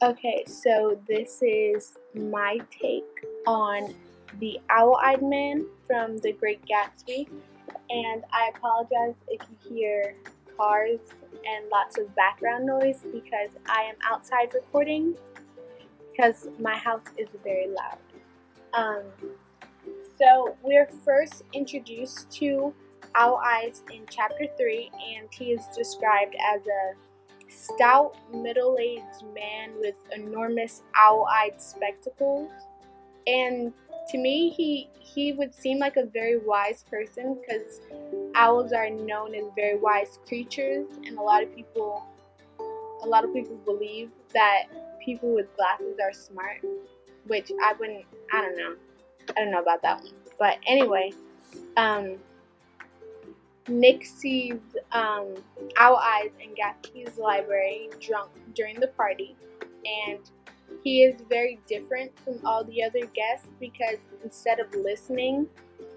Okay, so this is my take on the owl eyed man from The Great Gatsby. And I apologize if you hear cars and lots of background noise because I am outside recording because my house is very loud. Um, so we're first introduced to Owl Eyes in chapter 3, and he is described as a stout, middle aged man with enormous owl eyed spectacles. And to me, he, he would seem like a very wise person because owls are known as very wise creatures, and a lot of people a lot of people believe that people with glasses are smart, which I wouldn't. I don't know. I don't know about that one. But anyway, um, Nick sees um, Owl Eyes in Gatsby's library drunk during the party, and he is very different from all the other guests because instead of listening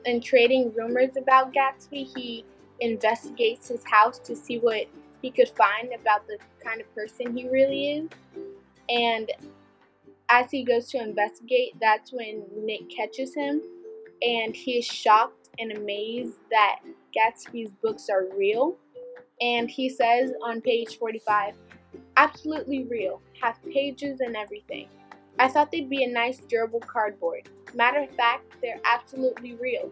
and trading rumors about Gatsby, he investigates his house to see what he could find about the kind of person he really is. And as he goes to investigate, that's when Nick catches him, and he is shocked and amazed that Gatsby's books are real. And he says on page 45, absolutely real, have pages and everything. I thought they'd be a nice durable cardboard. Matter of fact, they're absolutely real.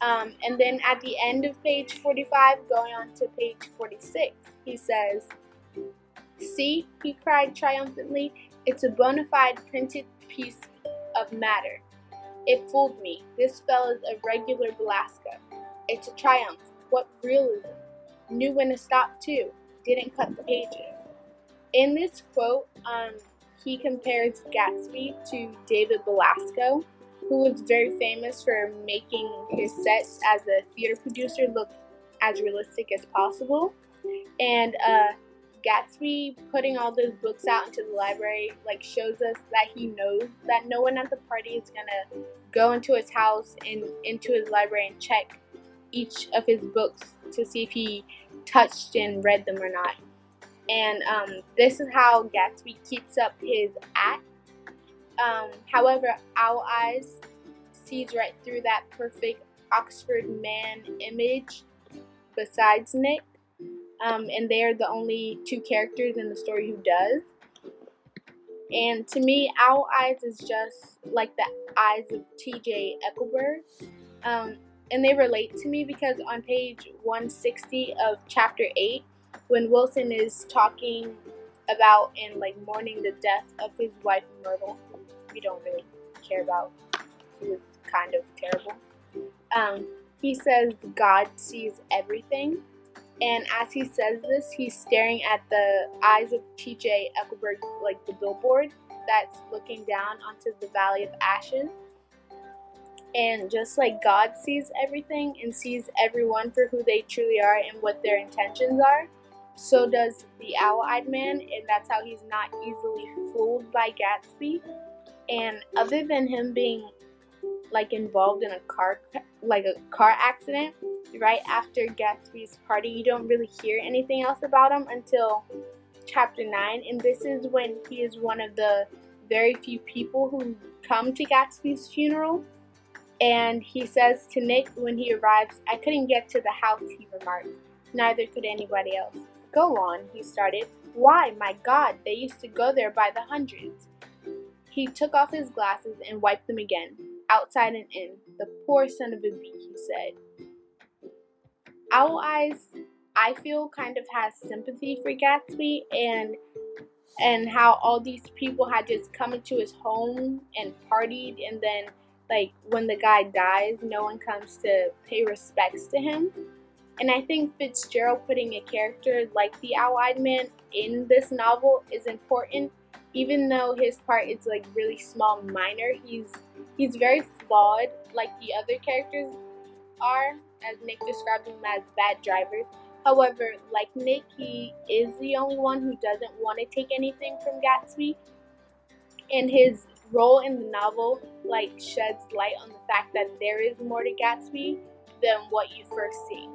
Um, and then at the end of page 45, going on to page 46, he says, See, he cried triumphantly, it's a bona fide printed piece of matter. It fooled me. This fellow's a regular Belasco. It's a triumph. What realism? Knew when to stop too. Didn't cut the pages. In this quote, um, he compares Gatsby to David Belasco, who was very famous for making his sets as a theater producer look as realistic as possible. And uh, Gatsby putting all those books out into the library like shows us that he knows that no one at the party is gonna go into his house and into his library and check each of his books to see if he touched and read them or not. And um, this is how Gatsby keeps up his act. Um, however, Owl Eyes sees right through that perfect Oxford man image besides Nick. Um, and they are the only two characters in the story who does. And to me, Owl Eyes is just like the eyes of T.J. Eckleburg. Um, and they relate to me because on page 160 of chapter 8 when wilson is talking about and like mourning the death of his wife myrtle we don't really care about he was kind of terrible um, he says god sees everything and as he says this he's staring at the eyes of tj eckleburg like the billboard that's looking down onto the valley of ashes and just like God sees everything and sees everyone for who they truly are and what their intentions are, so does the owl eyed man, and that's how he's not easily fooled by Gatsby. And other than him being like involved in a car like a car accident right after Gatsby's party, you don't really hear anything else about him until chapter 9 and this is when he is one of the very few people who come to Gatsby's funeral and he says to Nick when he arrives, I couldn't get to the house, he remarked. Neither could anybody else. Go on, he started. Why, my God, they used to go there by the hundreds. He took off his glasses and wiped them again, outside and in. The poor son of a bee, he said. Owl Eyes, I feel, kind of has sympathy for Gatsby and and how all these people had just come into his home and partied and then like when the guy dies, no one comes to pay respects to him. And I think Fitzgerald putting a character like the Owl Eyed Man in this novel is important, even though his part is like really small, minor. He's he's very flawed, like the other characters are, as Nick described them as bad drivers. However, like Nick, he is the only one who doesn't want to take anything from Gatsby, and his role in the novel like sheds light on the fact that there is more to Gatsby than what you first see.